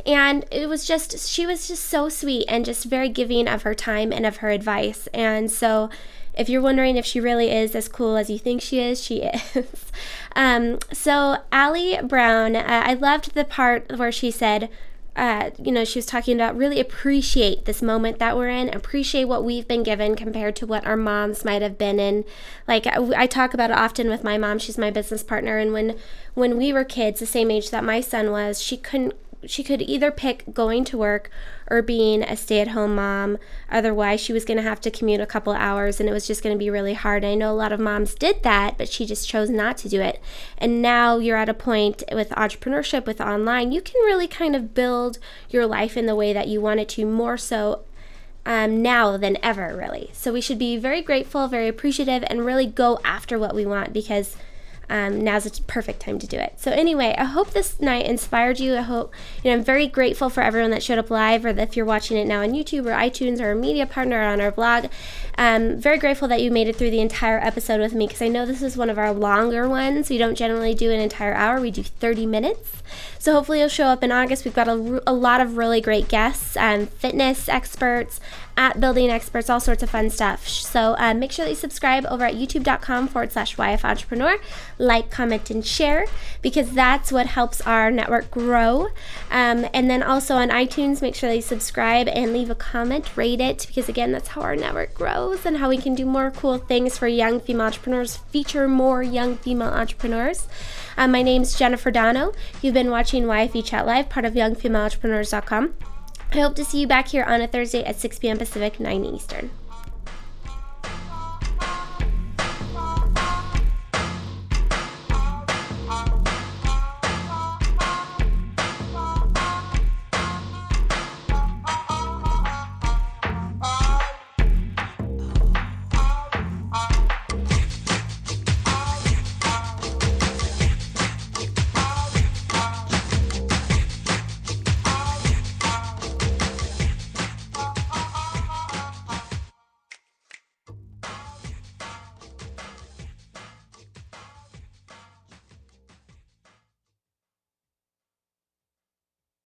and it was just she was just so sweet and just very giving of her time and of her advice. And so if you're wondering if she really is as cool as you think she is, she is. Um, so, Ali Brown, uh, I loved the part where she said, uh, you know, she was talking about really appreciate this moment that we're in, appreciate what we've been given compared to what our moms might have been in. Like I, I talk about it often with my mom; she's my business partner, and when when we were kids, the same age that my son was, she couldn't she could either pick going to work or being a stay-at-home mom. Otherwise she was going to have to commute a couple hours and it was just going to be really hard. I know a lot of moms did that but she just chose not to do it. And now you're at a point with entrepreneurship with online you can really kind of build your life in the way that you want it to more so um, now than ever really. So we should be very grateful very appreciative and really go after what we want because um, now's a perfect time to do it. So anyway, I hope this night inspired you. I hope you know I'm very grateful for everyone that showed up live, or if you're watching it now on YouTube or iTunes or a media partner or on our blog. Um, very grateful that you made it through the entire episode with me because I know this is one of our longer ones. We don't generally do an entire hour; we do 30 minutes. So hopefully you'll show up in August. We've got a, a lot of really great guests, um, fitness experts, at building experts, all sorts of fun stuff. So uh, make sure that you subscribe over at youtube.com forward slash YF Entrepreneur. Like, comment, and share because that's what helps our network grow. Um, and then also on iTunes, make sure that you subscribe and leave a comment, rate it because again, that's how our network grows and how we can do more cool things for young female entrepreneurs, feature more young female entrepreneurs. Um, my name is Jennifer Donogh. You've been watching YFE Chat Live, part of YoungFemaleEntrepreneurs.com. I hope to see you back here on a Thursday at 6 p.m. Pacific, 9 Eastern.